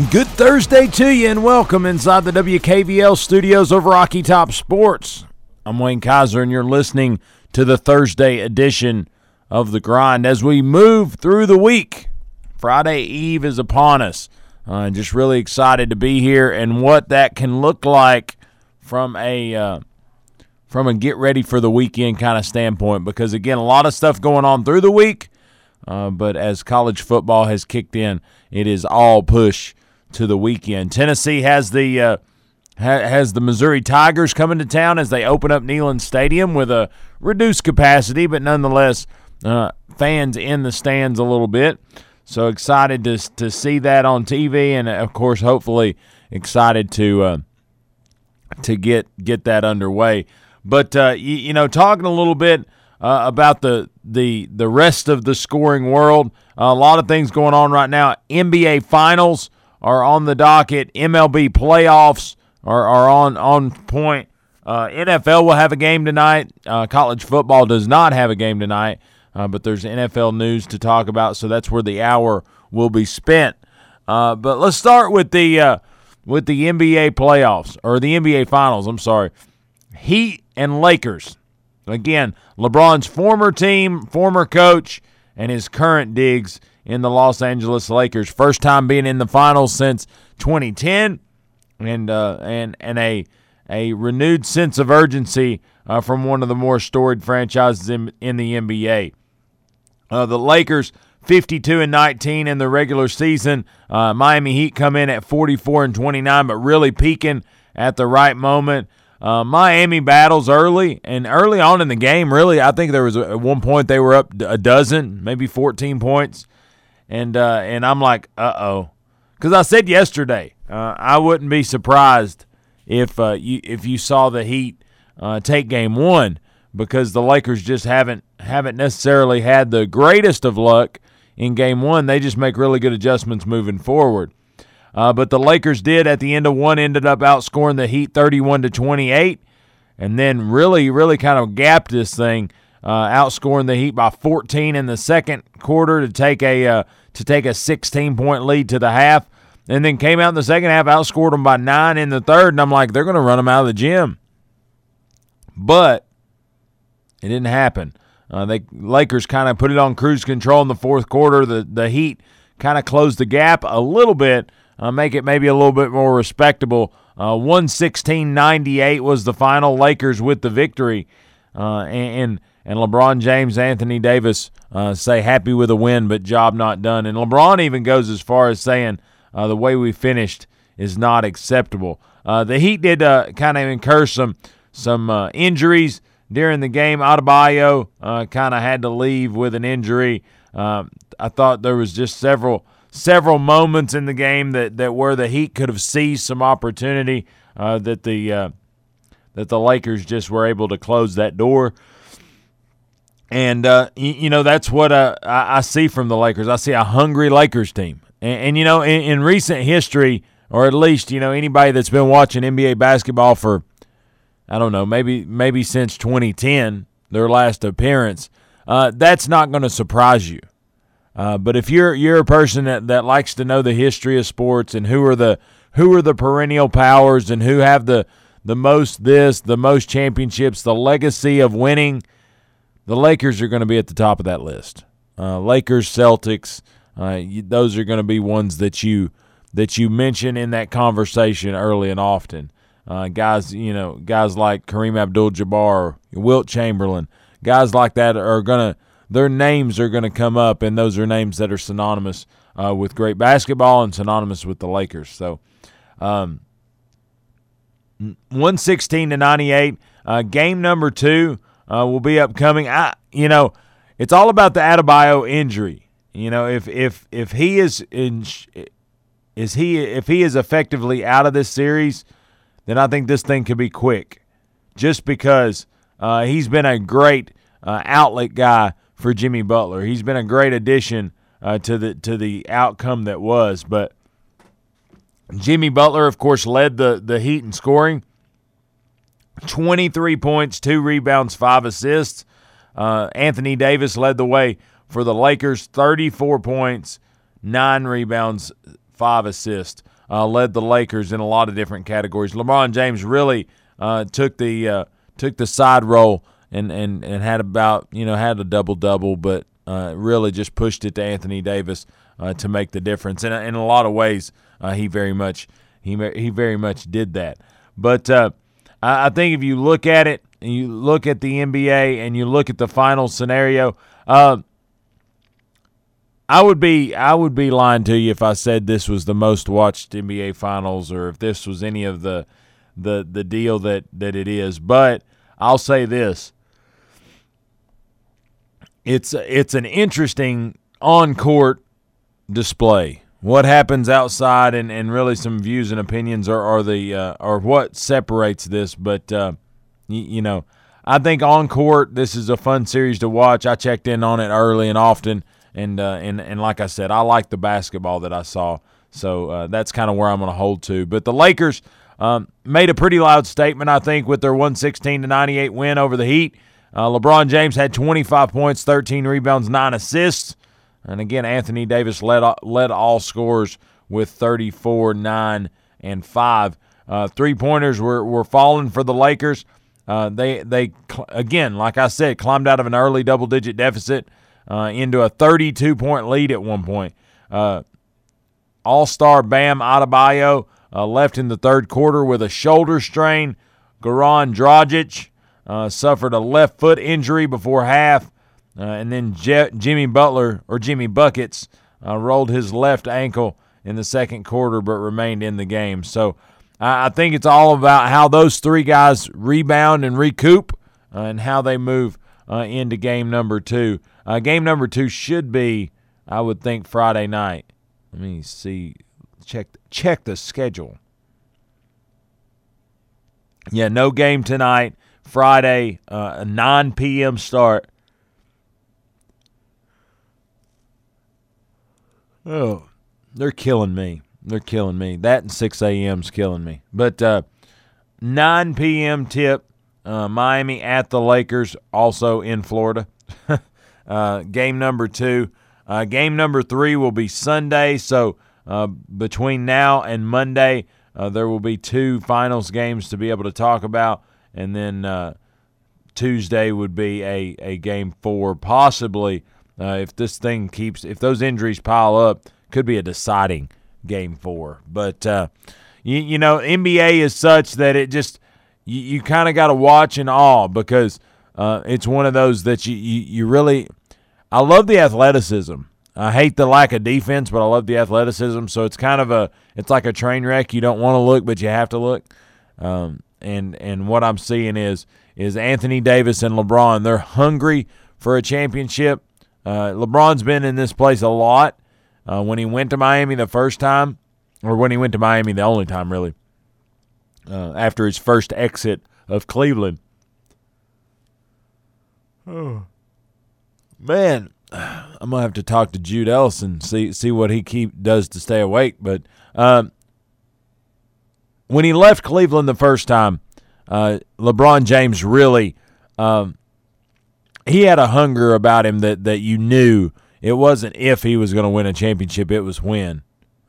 And good Thursday to you, and welcome inside the WKVL studios of Rocky Top Sports. I'm Wayne Kaiser, and you're listening to the Thursday edition of The Grind. As we move through the week, Friday Eve is upon us. Uh, just really excited to be here and what that can look like from a uh, from a get ready for the weekend kind of standpoint. Because again, a lot of stuff going on through the week, uh, but as college football has kicked in, it is all push to the weekend. Tennessee has the uh, ha- has the Missouri Tigers coming to town as they open up Neyland Stadium with a reduced capacity, but nonetheless uh, fans in the stands a little bit. So excited to to see that on TV, and of course, hopefully excited to uh, to get get that underway. But uh, you, you know, talking a little bit. Uh, about the the the rest of the scoring world. a lot of things going on right now. NBA Finals are on the docket. MLB playoffs are, are on on point. Uh, NFL will have a game tonight. Uh, college football does not have a game tonight, uh, but there's NFL news to talk about, so that's where the hour will be spent. Uh, but let's start with the uh, with the NBA playoffs or the NBA finals. I'm sorry, Heat and Lakers. Again, LeBron's former team, former coach, and his current digs in the Los Angeles Lakers. First time being in the finals since 2010, and uh, and and a a renewed sense of urgency uh, from one of the more storied franchises in, in the NBA. Uh, the Lakers 52 and 19 in the regular season. Uh, Miami Heat come in at 44 and 29, but really peaking at the right moment. Uh, Miami battles early and early on in the game. Really, I think there was a, at one point they were up a dozen, maybe 14 points, and uh, and I'm like, uh oh, because I said yesterday uh, I wouldn't be surprised if uh, you if you saw the Heat uh, take game one because the Lakers just haven't haven't necessarily had the greatest of luck in game one. They just make really good adjustments moving forward. Uh, but the Lakers did at the end of one ended up outscoring the Heat 31 to 28, and then really, really kind of gapped this thing, uh, outscoring the Heat by 14 in the second quarter to take a uh, to take a 16 point lead to the half, and then came out in the second half, outscored them by nine in the third, and I'm like, they're going to run them out of the gym, but it didn't happen. Uh, they Lakers kind of put it on cruise control in the fourth quarter. The the Heat kind of closed the gap a little bit uh, make it maybe a little bit more respectable. Uh, 116-98 was the final. Lakers with the victory, uh, and and LeBron James, Anthony Davis uh, say happy with a win, but job not done. And LeBron even goes as far as saying uh, the way we finished is not acceptable. Uh, the Heat did uh, kind of incur some some uh, injuries during the game. Adebayo uh, kind of had to leave with an injury. Um, I thought there was just several several moments in the game that, that where the Heat could have seized some opportunity that the that the Lakers just were able to close that door. And uh, you, you, know that's what uh, I, I, see from the Lakers. I see a hungry Lakers team, and, and you know in, in, recent history, or at least you know anybody that's been watching NBA basketball for I don't know maybe maybe since 2010, their last appearance, uh, that's not going to surprise you. Uh, but if you're you're a person that, that likes to know the history of sports and who are the who are the perennial powers and who have the the most this, the most championships, the legacy of winning, the Lakers are going to be at the top of that list. Uh, Lakers, Celtics, uh, you, those are going to be ones that you that you mention in that conversation early and often. Uh, guys, you know, guys like Kareem Abdul-Jabbar, Wilt Chamberlain, guys like that are to their names are going to come up, and those are names that are synonymous uh, with great basketball and synonymous with the Lakers. So, um, 116 to 98. Uh, game number two uh, will be upcoming. I, you know, it's all about the Adebayo injury. You know, if if if he is in, is he if he is effectively out of this series, then I think this thing could be quick. Just because uh, he's been a great uh, outlet guy for Jimmy Butler. He's been a great addition uh, to the to the outcome that was. But Jimmy Butler, of course, led the the Heat in scoring. 23 points, two rebounds, five assists. Uh, Anthony Davis led the way for the Lakers, 34 points, nine rebounds, five assists. Uh, led the Lakers in a lot of different categories. LeBron James really uh, took the uh, took the side role and, and, and had about you know had a double double, but uh, really just pushed it to Anthony Davis uh, to make the difference. And in a lot of ways, he very much he he very much did that. But I think if you look at it, and you look at the NBA, and you look at the final scenario. Uh, I would be I would be lying to you if I said this was the most watched NBA finals or if this was any of the the the deal that that it is. But I'll say this: it's it's an interesting on court display. What happens outside and, and really some views and opinions are, are the uh, are what separates this. But uh, you, you know, I think on court this is a fun series to watch. I checked in on it early and often, and uh, and and like I said, I like the basketball that I saw. So uh, that's kind of where I'm going to hold to. But the Lakers um, made a pretty loud statement, I think, with their 116 to 98 win over the Heat. Uh, LeBron James had 25 points, 13 rebounds, nine assists, and again, Anthony Davis led led all scores with 34, nine, and five. Uh, three pointers were, were falling for the Lakers. Uh, they they again, like I said, climbed out of an early double digit deficit uh, into a 32 point lead at one point. Uh, all star Bam Adebayo uh, left in the third quarter with a shoulder strain. Goran Dragic uh, suffered a left foot injury before half, uh, and then Je- Jimmy Butler or Jimmy Buckets uh, rolled his left ankle in the second quarter, but remained in the game. So I think it's all about how those three guys rebound and recoup, uh, and how they move uh, into game number two. Uh, game number two should be, I would think, Friday night. Let me see. Check check the schedule. Yeah, no game tonight. Friday, uh, a 9 p.m. start. Oh, they're killing me. They're killing me. That and 6 a.m.'s killing me. But uh, 9 p.m. tip, uh, Miami at the Lakers, also in Florida. uh, game number two. Uh, game number three will be Sunday. So uh, between now and Monday, uh, there will be two finals games to be able to talk about and then Tuesday would be a, a game four, possibly uh, if this thing keeps if those injuries pile up, could be a deciding game four. But uh, you, you know, NBA is such that it just you, you kind of got to watch in awe because uh, it's one of those that you, you you really. I love the athleticism. I hate the lack of defense, but I love the athleticism. So it's kind of a it's like a train wreck. You don't want to look, but you have to look. Um, and and what I'm seeing is is Anthony Davis and LeBron. They're hungry for a championship. Uh, LeBron's been in this place a lot. Uh, when he went to Miami the first time, or when he went to Miami the only time, really, uh, after his first exit of Cleveland. Oh, man, I'm gonna have to talk to Jude Ellison see see what he keep does to stay awake. But um, when he left Cleveland the first time, uh, LeBron James really um, he had a hunger about him that that you knew it wasn't if he was going to win a championship, it was when.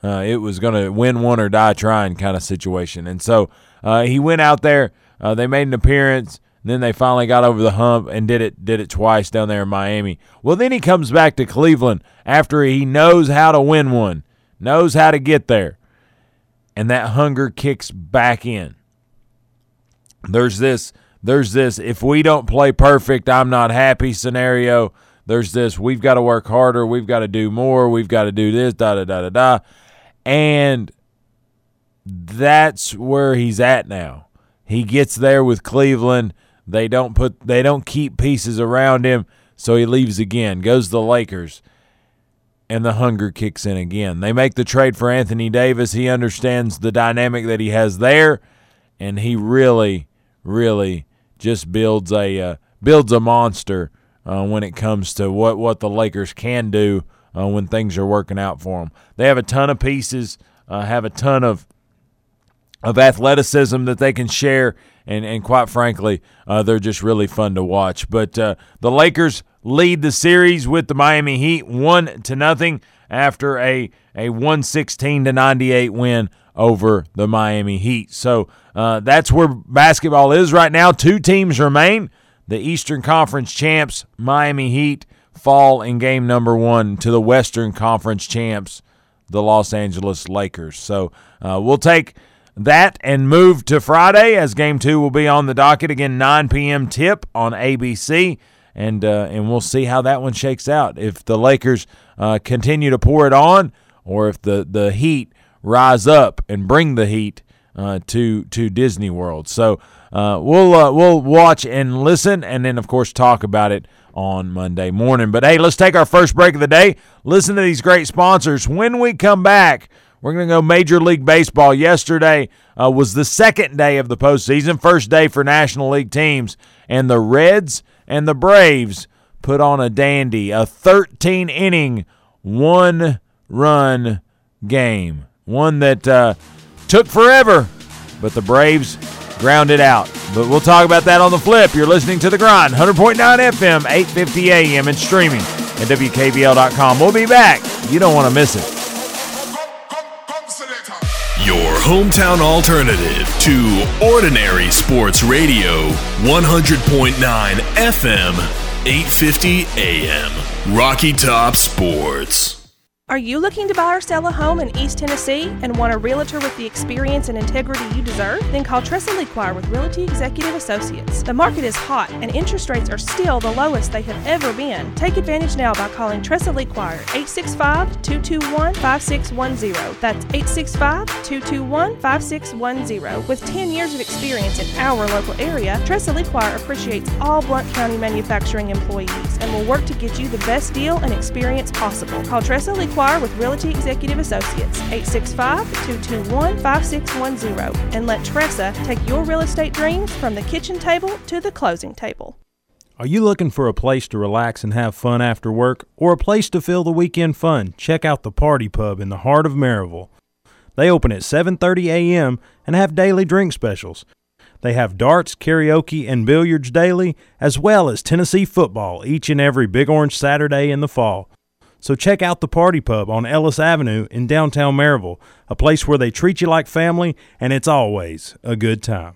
Uh, it was going to win one or die trying kind of situation. And so uh, he went out there. Uh, they made an appearance. Then they finally got over the hump and did it did it twice down there in Miami. Well, then he comes back to Cleveland after he knows how to win one, knows how to get there and that hunger kicks back in. There's this there's this if we don't play perfect, I'm not happy scenario. There's this we've got to work harder, we've got to do more, we've got to do this da da da da da. And that's where he's at now. He gets there with Cleveland. They don't put they don't keep pieces around him, so he leaves again. Goes to the Lakers. and the hunger kicks in again. They make the trade for Anthony Davis. He understands the dynamic that he has there, and he really, really just builds a uh, builds a monster uh, when it comes to what what the Lakers can do uh, when things are working out for them. They have a ton of pieces, uh, have a ton of of athleticism that they can share, and and quite frankly, uh, they're just really fun to watch. But uh, the Lakers lead the series with the Miami Heat one to nothing after a a 116 to 98 win over the Miami Heat. So uh, that's where basketball is right now. Two teams remain. The Eastern Conference champs, Miami Heat, fall in game number one to the Western Conference champs, the Los Angeles Lakers. So uh, we'll take that and move to Friday as game two will be on the docket again, 9 p.m. tip on ABC. And, uh, and we'll see how that one shakes out. If the Lakers uh, continue to pour it on, or if the, the Heat rise up and bring the Heat uh, to to Disney World. So uh, we'll uh, we'll watch and listen, and then of course talk about it on Monday morning. But hey, let's take our first break of the day. Listen to these great sponsors. When we come back, we're going to go Major League Baseball. Yesterday uh, was the second day of the postseason, first day for National League teams, and the Reds and the Braves put on a dandy, a 13 inning, one run game, one that uh, took forever, but the Braves grounded out. But we'll talk about that on the flip. You're listening to The Grind, 100.9 FM, 850 AM, and streaming at WKVL.com. We'll be back. You don't want to miss it. Your hometown alternative to Ordinary Sports Radio, 100.9 FM, 850 AM. Rocky Top Sports. Are you looking to buy or sell a home in East Tennessee and want a realtor with the experience and integrity you deserve? Then call Tressa Lequire with Realty Executive Associates. The market is hot and interest rates are still the lowest they have ever been. Take advantage now by calling Tressa Lequire 865-221-5610. That's 865-221-5610. With 10 years of experience in our local area, Tressa Lequire appreciates all Blount County manufacturing employees and will work to get you the best deal and experience possible. Call Tressa With Realty Executive Associates, 865-221-5610, and let Tressa take your real estate dreams from the kitchen table to the closing table. Are you looking for a place to relax and have fun after work, or a place to fill the weekend fun? Check out the Party Pub in the heart of Maryville. They open at 7:30 a.m. and have daily drink specials. They have darts, karaoke, and billiards daily, as well as Tennessee football each and every Big Orange Saturday in the fall. So check out the Party Pub on Ellis Avenue in downtown Maryville, a place where they treat you like family and it's always a good time.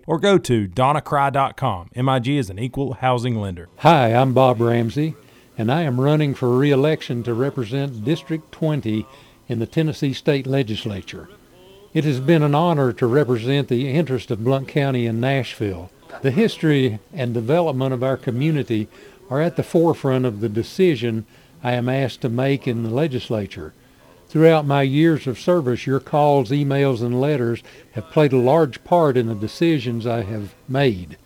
or go to donnacry.com. MIG is an equal housing lender. Hi, I'm Bob Ramsey, and I am running for re election to represent District 20 in the Tennessee State Legislature. It has been an honor to represent the interest of Blount County and Nashville. The history and development of our community are at the forefront of the decision I am asked to make in the legislature. Throughout my years of service, your calls, emails, and letters have played a large part in the decisions I have made.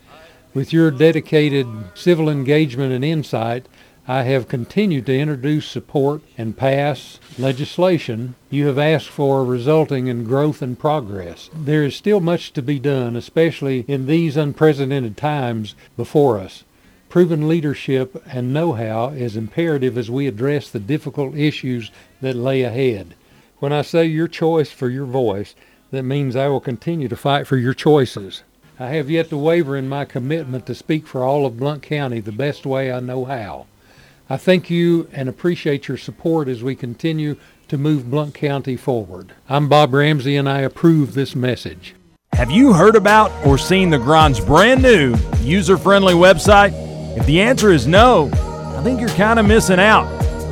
With your dedicated civil engagement and insight, I have continued to introduce support and pass legislation you have asked for resulting in growth and progress. There is still much to be done, especially in these unprecedented times before us. Proven leadership and know-how is imperative as we address the difficult issues that lay ahead. When I say your choice for your voice, that means I will continue to fight for your choices. I have yet to waver in my commitment to speak for all of Blount County the best way I know how. I thank you and appreciate your support as we continue to move Blount County forward. I'm Bob Ramsey and I approve this message. Have you heard about or seen the Grind's brand new user friendly website? If the answer is no, I think you're kind of missing out.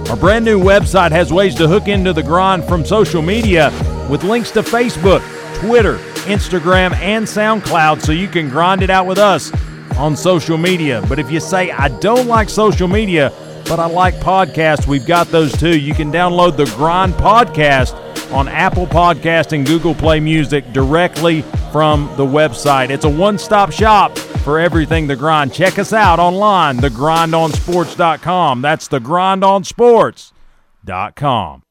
Our brand new website has ways to hook into the grind from social media with links to Facebook, Twitter, Instagram, and SoundCloud so you can grind it out with us on social media. But if you say, I don't like social media, but I like podcasts, we've got those too. You can download the Grind Podcast on Apple Podcast and Google Play Music directly from the website. It's a one-stop shop for everything The Grind. Check us out online, thegrindonsports.com. That's thegrindonsports.com.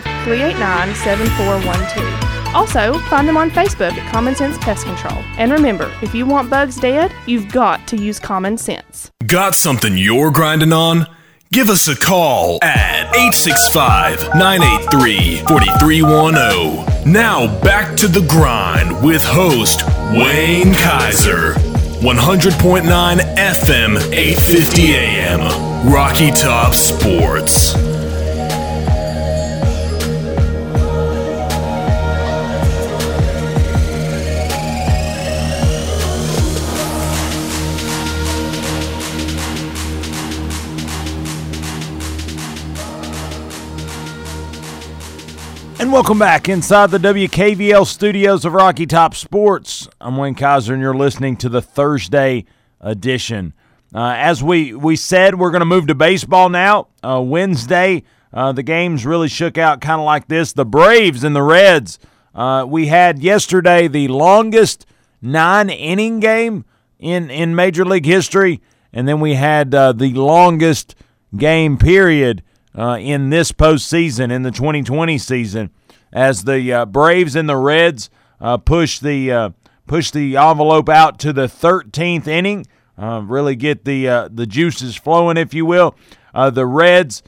389 7412. Also, find them on Facebook at Common Sense Pest Control. And remember, if you want bugs dead, you've got to use common sense. Got something you're grinding on? Give us a call at 865 983 4310. Now back to the grind with host Wayne Kaiser. 100.9 FM, 850 AM. Rocky Top Sports. And welcome back inside the WKVL studios of Rocky Top Sports. I'm Wayne Kaiser, and you're listening to the Thursday edition. Uh, as we, we said, we're going to move to baseball now. Uh, Wednesday, uh, the games really shook out kind of like this. The Braves and the Reds. Uh, we had yesterday the longest nine inning game in, in Major League history, and then we had uh, the longest game period uh, in this postseason, in the 2020 season, as the uh, Braves and the Reds uh, push the uh, push the envelope out to the 13th inning. Uh, really get the uh, the juices flowing, if you will. the Reds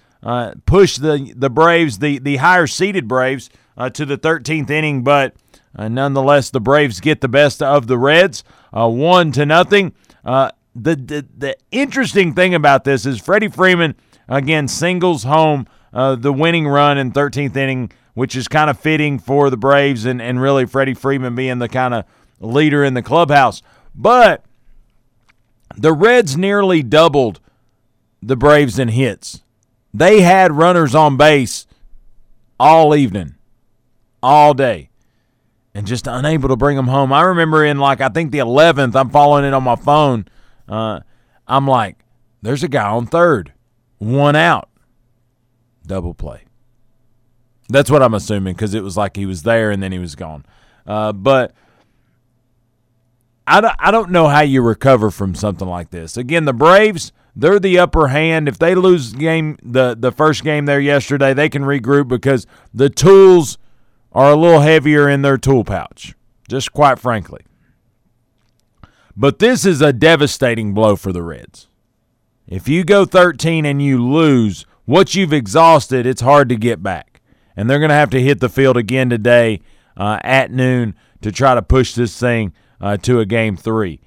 push the the Braves, the the higher seeded Braves, to the 13th inning, but nonetheless, the Braves get the best of the Reds, one to nothing. the, the the interesting thing about this is Freddie Freeman again singles home uh, the winning run in 13th inning, which is kind of fitting for the Braves and, and really Freddie Freeman being the kind of leader in the clubhouse. But the Reds nearly doubled the Braves in hits. They had runners on base all evening, all day, and just unable to bring them home. I remember in like I think the 11th, I'm following it on my phone. Uh, I'm like, there's a guy on third one out, double play. That's what I'm assuming because it was like he was there and then he was gone. Uh, but I don't, I don't know how you recover from something like this. Again, the Braves, they're the upper hand. If they lose the game the, the first game there yesterday, they can regroup because the tools are a little heavier in their tool pouch, just quite frankly. But this is a devastating blow for the Reds. If you go 13 and you lose, what you've exhausted, it's hard to get back. And they're going to have to hit the field again today uh, at noon to try to push this thing uh, to a game three.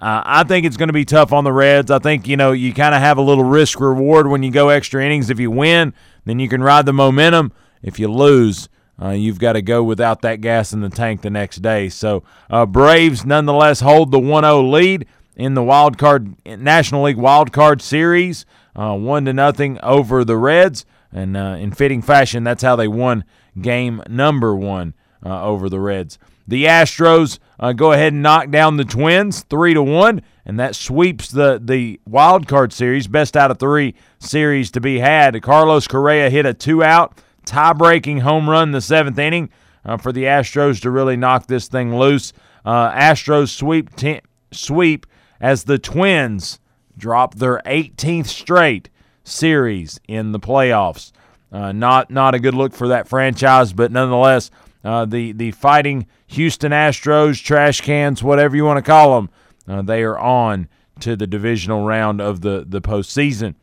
Uh, I think it's going to be tough on the Reds. I think, you know, you kind of have a little risk reward when you go extra innings. If you win, then you can ride the momentum. If you lose, uh, you've got to go without that gas in the tank the next day. So, uh, Braves nonetheless hold the 1 0 lead in the wild card National League wild card series, uh, one to nothing over the Reds, and uh, in fitting fashion, that's how they won game number one uh, over the Reds. The Astros uh, go ahead and knock down the Twins three to one, and that sweeps the the wild card series, best out of three series to be had. Carlos Correa hit a two out tie breaking home run the seventh inning uh, for the Astros to really knock this thing loose. Uh, Astros sweep ten, sweep as the Twins drop their 18th straight series in the playoffs. Uh, not not a good look for that franchise, but nonetheless, uh, the the fighting Houston Astros, trash cans, whatever you want to call them, uh, they are on to the divisional round of the the postseason.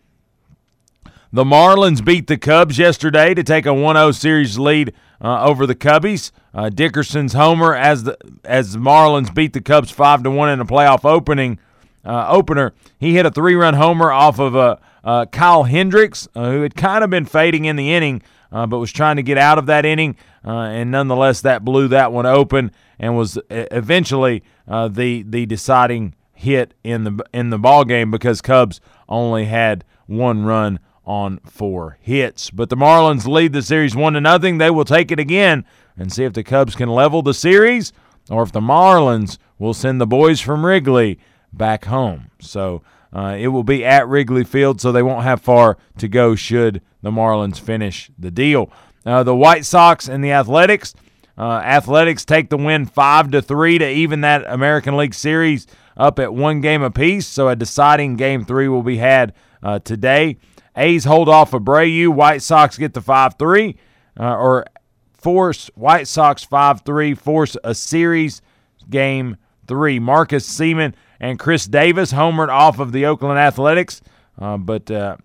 the Marlins beat the Cubs yesterday to take a 1-0 series lead uh, over the Cubbies. Uh, Dickerson's homer as the as the Marlins beat the Cubs five to one in a playoff opening uh, opener. He hit a three-run homer off of uh, uh, Kyle Hendricks, uh, who had kind of been fading in the inning, uh, but was trying to get out of that inning, uh, and nonetheless that blew that one open and was eventually the the deciding hit in the in the ball game because Cubs only had one run on four hits. But the Marlins lead the series one to nothing. They will take it again and see if the Cubs can level the series or if the Marlins will send the boys from Wrigley back home. So uh, it will be at Wrigley Field, so they won't have far to go should the Marlins finish the deal. Uh, the White Sox and the Athletics. Uh, Athletics take the win five to three to even that American League Series up at one game apiece. So a deciding game three will be had uh, today. A's hold off Abreu. White Sox get the 5 3, uh, or force White Sox 5 3, force a series game three. Marcus Semien and Khris Davis homered off of the Oakland Athletics, uh, but, uh,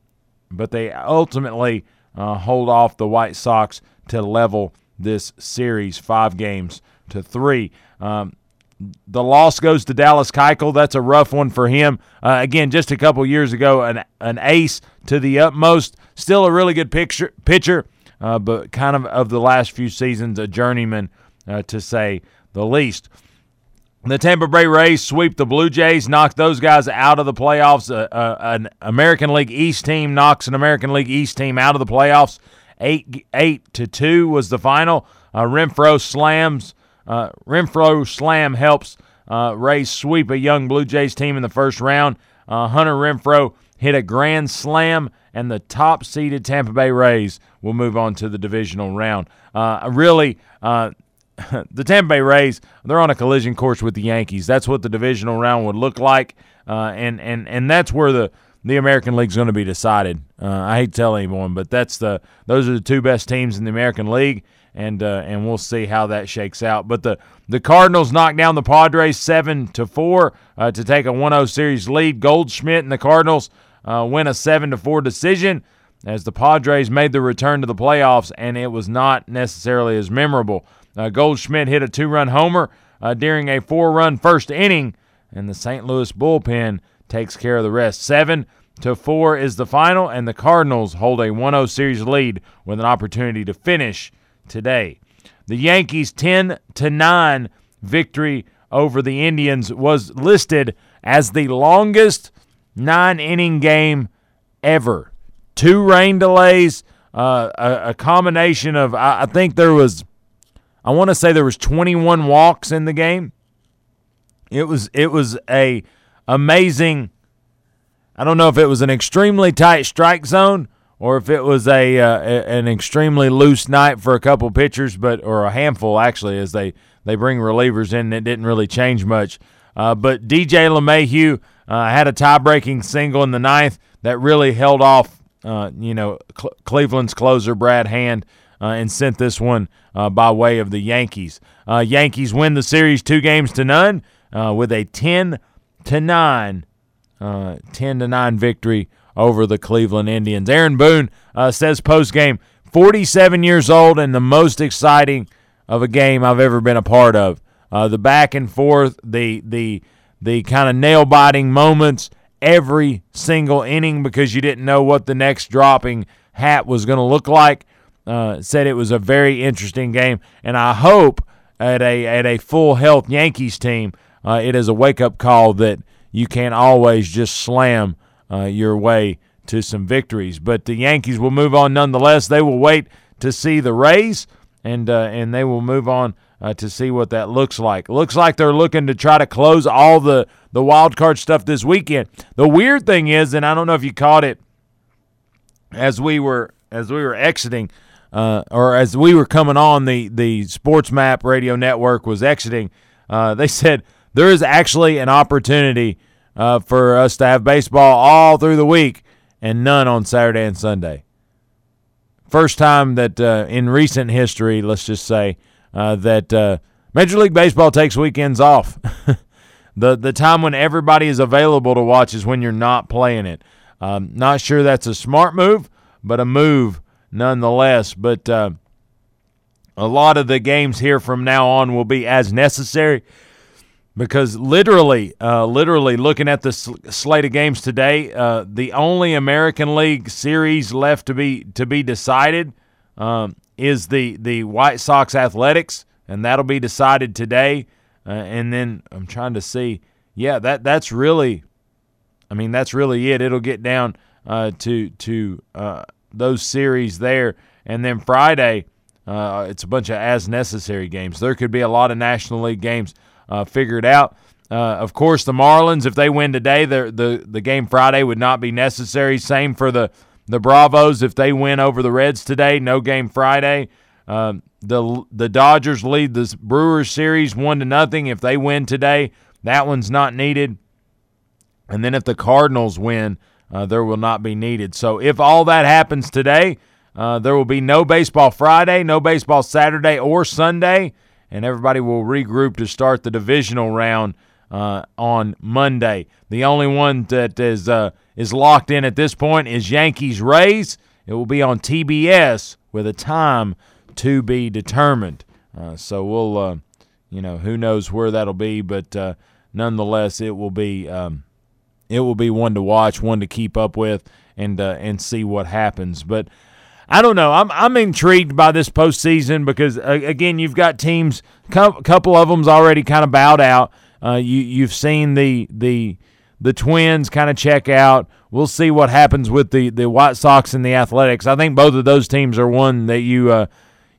but they ultimately uh, hold off the White Sox to level this series five games to three. Um, the loss goes to Dallas Keuchel. That's a rough one for him. Uh, again, just a couple years ago, an an ace to the utmost. Still a really good picture, pitcher, uh, but kind of of the last few seasons, a journeyman uh, to say the least. The Tampa Bay Rays sweep the Blue Jays, knock those guys out of the playoffs. Uh, uh, an American League East team knocks an American League East team out of the playoffs. Eight eight to two was the final. Uh, Renfroe slams uh, Renfroe slam helps uh, Rays sweep a young Blue Jays team in the first round. Uh, Hunter Renfroe hit a grand slam, and the top seeded Tampa Bay Rays will move on to the divisional round. Uh, really, the Tampa Bay Rays, they're on a collision course with the Yankees. That's what the divisional round would look like, uh, and, and, and that's where the the American League is going to be decided. Uh, I hate to tell anyone, but that's the those are the two best teams in the American League, and uh, and we'll see how that shakes out. But the the Cardinals knocked down the Padres seven to four uh, to take a 1-0 series lead. Goldschmidt and the Cardinals uh, win a seven to four decision as the Padres made the return to the playoffs, and it was not necessarily as memorable. Uh, Goldschmidt hit a two-run homer uh, during a four-run first inning, and the St. Louis bullpen takes care of the rest. Seven to four is the final, and the Cardinals hold a 1-0 series lead with an opportunity to finish today. The Yankees 10 to 9 victory over the Indians was listed as the longest nine inning game ever. Two rain delays, uh, a, a, combination of I, I think there was I want to say there was 21 walks in the game. It was it was a amazing I don't know if it was an extremely tight strike zone or if it was a, uh, an extremely loose night for a couple pitchers, but or a handful actually, as they they bring relievers in. It didn't really change much. Uh, but DJ LeMahieu uh, had a tie-breaking single in the ninth that really held off, uh, you know, Cl- Cleveland's closer Brad Hand uh, and sent this one uh, by way of the Yankees. Yankees win the series two games to none with a ten to nine, ten to nine victory over the Cleveland Indians. Aaron Boone uh, says post game, 47 years old and the most exciting of a game I've ever been a part of. Uh, the back and forth, the the the kind of nail biting moments every single inning because you didn't know what the next dropping hat was going to look like. Uh, said it was a very interesting game, and I hope at a at a full health Yankees team, uh, it is a wake up call that you can't always just slam uh, your way to some victories. But the Yankees will move on nonetheless. They will wait to see the Rays, and uh, and they will move on uh, to see what that looks like. Looks like they're looking to try to close all the the wild card stuff this weekend. The weird thing is, and I don't know if you caught it as we were as we were exiting. Uh, or as we were coming on, the the Sports Map Radio Network was exiting. Uh, they said there is actually an opportunity uh, for us to have baseball all through the week and none on Saturday and Sunday. First time that uh, in recent history, let's just say, uh, that uh, Major League Baseball takes weekends off. the the time when everybody is available to watch is when you're not playing it. Um, not sure that's a smart move, but a move nonetheless. But uh, a lot of the games here from now on will be as necessary because literally, uh, literally looking at the sl- slate of games today, uh, the only American League series left to be to be decided um, is the the White Sox Athletics, and that'll be decided today. Uh, and then I'm trying to see, yeah, that that's really, I mean, that's really it. It'll get down uh, to to uh, those series there, and then Friday. Uh, it's a bunch of as necessary games. There could be a lot of National League games uh, figured out. Uh, of course, the Marlins, if they win today, the, the the game Friday would not be necessary. Same for the the Bravos, if they win over the Reds today, no game Friday. Um, the the Dodgers lead the Brewers series one to nothing. If they win today, that one's not needed. And then if the Cardinals win, uh, there will not be needed. So if all that happens today, uh, there will be no baseball Friday, no baseball Saturday or Sunday and everybody will regroup to start the divisional round uh, on Monday. The only one that is uh, is locked in at this point is Yankees Rays. It will be on TBS with a time to be determined. Uh, so we'll, uh, you know, who knows where that'll be, but nonetheless, it will be um, it will be one to watch, one to keep up with, and uh, and see what happens. But I don't know. I'm I'm intrigued by this postseason because uh, again, you've got teams. A couple of them's already kind of bowed out. Uh, you you've seen the the the Twins kind of check out. We'll see what happens with the the White Sox and the Athletics. I think both of those teams are one that you uh,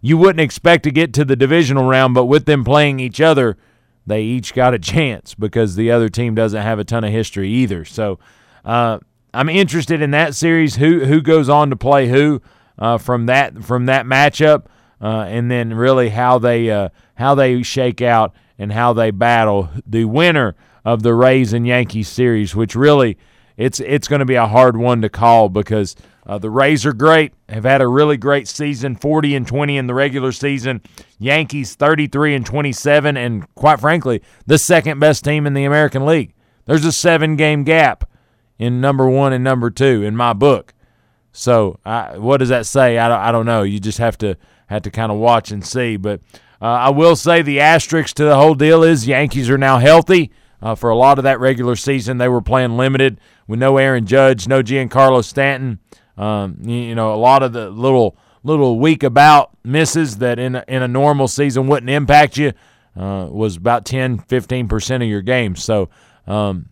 you wouldn't expect to get to the divisional round, but with them playing each other, they each got a chance because the other team doesn't have a ton of history either. So. Uh, I'm interested in that series. Who who goes on to play who? uh, from that from that matchup, uh, and then really how they uh, how they shake out and how they battle the winner of the Rays and Yankees series, which really it's it's going to be a hard one to call because uh, the Rays are great, have had a really great season, 40 and 20 in the regular season. Yankees 33 and 27, and quite frankly, the second best team in the American League. There's a seven game gap in number one and number two in my book. So, I, what does that say? I don't, I don't know. You just have to have to kind of watch and see. But uh, I will say the asterisk to the whole deal is Yankees are now healthy. Uh, for a lot of that regular season, they were playing limited with no Aaron Judge, no Giancarlo Stanton. Um, you, know, a lot of the little little week about misses that in a, in a normal season wouldn't impact you uh, was about 10, 15 percent of your games. So, um,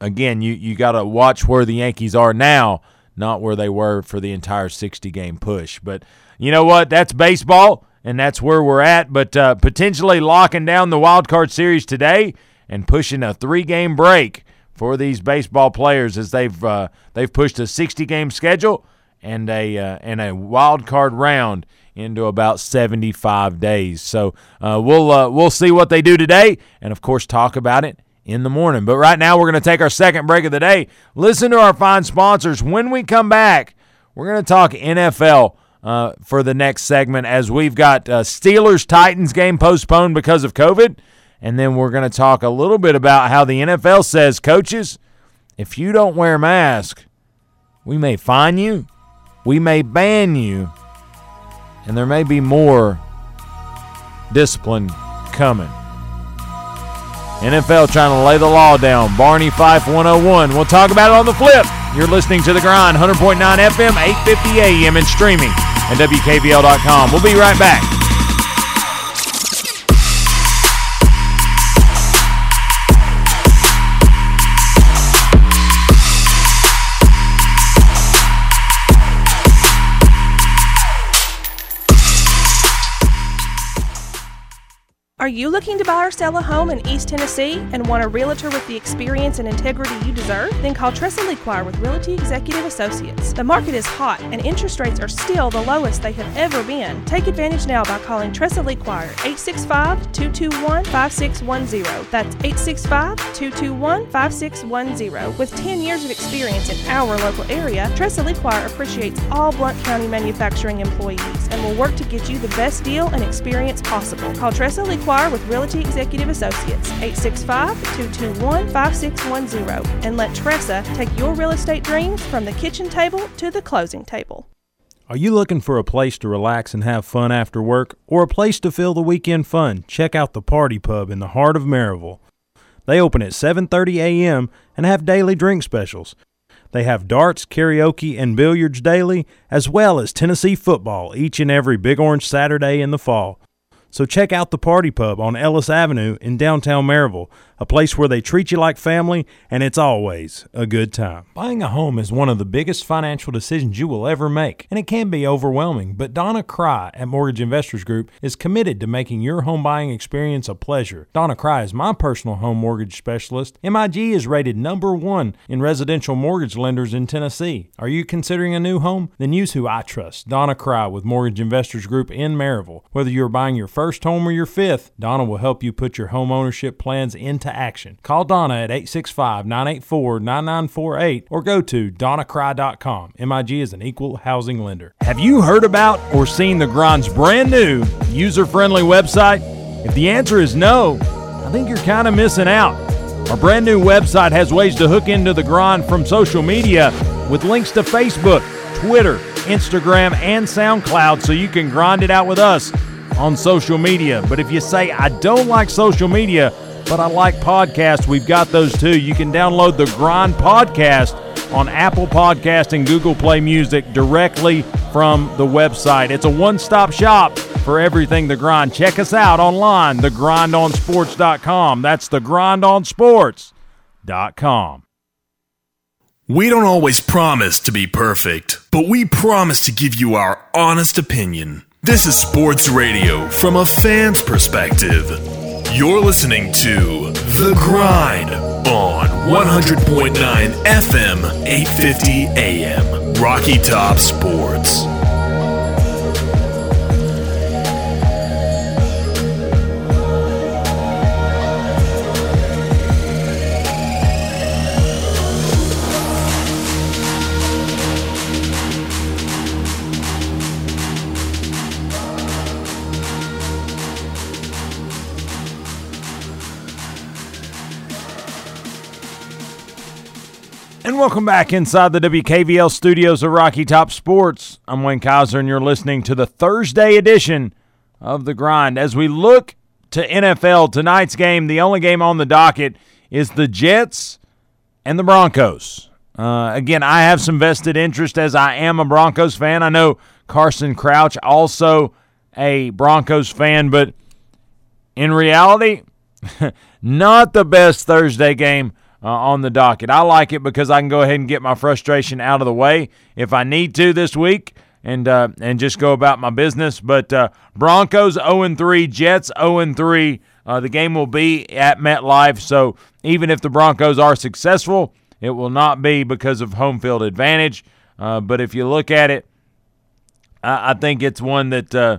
again, you you got to watch where the Yankees are now not where they were for the entire 60 game push. But you know what? That's baseball, and that's where we're at. But uh, potentially locking down the wild card series today and pushing a three game break for these baseball players as they've uh, they've pushed a 60 game schedule and a uh, and a wild card round into about 75 days. So uh, we'll uh, we'll see what they do today, and of course talk about it in the morning. But right now, we're going to take our second break of the day. Listen to our fine sponsors. When we come back, we're going to talk NFL uh, for the next segment as we've got uh, Steelers Titans game postponed because of COVID. And then we're going to talk a little bit about how the NFL says, coaches, if you don't wear a mask, we may fine you, we may ban you, and there may be more discipline coming. NFL trying to lay the law down. Barney Fife 101. We'll talk about it on the flip. You're listening to The Grind, 100.9 FM, 850 AM, and streaming at WKVL.com. We'll be right back. Are you looking to buy or sell a home in East Tennessee and want a realtor with the experience and integrity you deserve? Then call Tressa Lequire with Realty Executive Associates. The market is hot and interest rates are still the lowest they have ever been. Take advantage now by calling Tressa Lequire 865-221-5610. That's 865-221-5610. With 10 years of experience in our local area, Tressa Lequire appreciates all Blount County manufacturing employees. and will work to get you the best deal and experience possible. Call Tressa Lee With Realty Executive Associates, 865-221-5610, and let Tressa take your real estate dreams from the kitchen table to the closing table. Are you looking for a place to relax and have fun after work, or a place to fill the weekend fun? Check out the Party Pub in the heart of Maryville. They open at 7:30 a.m. and have daily drink specials. They have darts, karaoke, and billiards daily, as well as Tennessee football each and every Big Orange Saturday in the fall. So check out the Party Pub on Ellis Avenue in downtown Maryville, a place where they treat you like family and it's always a good time. Buying a home is one of the biggest financial decisions you will ever make, and it can be overwhelming, but Donna Cry at Mortgage Investors Group is committed to making your home buying experience a pleasure. Donna Cry is my personal home mortgage specialist. MIG is rated number 1 in residential mortgage lenders in Tennessee. Are you considering a new home? Then use who I trust, Donna Cry with Mortgage Investors Group in Maryville. Whether you're buying your first home or your fifth, Donna will help you put your home ownership plans into action. Call Donna at 865 984 9948 or go to donnacry.com. MIG is an equal housing lender. Have you heard about or seen the Grind's brand new user friendly website? If the answer is no, I think you're kind of missing out. Our brand new website has ways to hook into the Grind from social media with links to Facebook, Twitter, Instagram, and SoundCloud so you can grind it out with us on social media. But if you say, I don't like social media, but I like podcasts, we've got those too. You can download the Grind Podcast on Apple Podcast and Google Play Music directly from the website. It's a one-stop shop for everything The Grind. Check us out online, thegrindonsports.com. That's thegrindonsports.com. We don't always promise to be perfect, but we promise to give you our honest opinion. This is sports radio from a fan's perspective. You're listening to The Grind on 100.9 FM, 850 AM. Rocky Top Sports. Welcome back inside the WKVL studios of Rocky Top Sports. I'm Wayne Kaiser, and you're listening to the Thursday edition of The Grind. As we look to NFL, tonight's game, the only game on the docket is the Jets and the Broncos. Uh, again, I have some vested interest as I am a Broncos fan. I know Carson Crouch, also a Broncos fan, but in reality, not the best Thursday game uh, on the docket. I like it because I can go ahead and get my frustration out of the way if I need to this week and uh, and just go about my business. But uh, Broncos 0 3, Jets 0 3. Uh, the game will be at MetLife, so even if the Broncos are successful, it will not be because of home field advantage. Uh, but if you look at it, I, I think it's one that uh,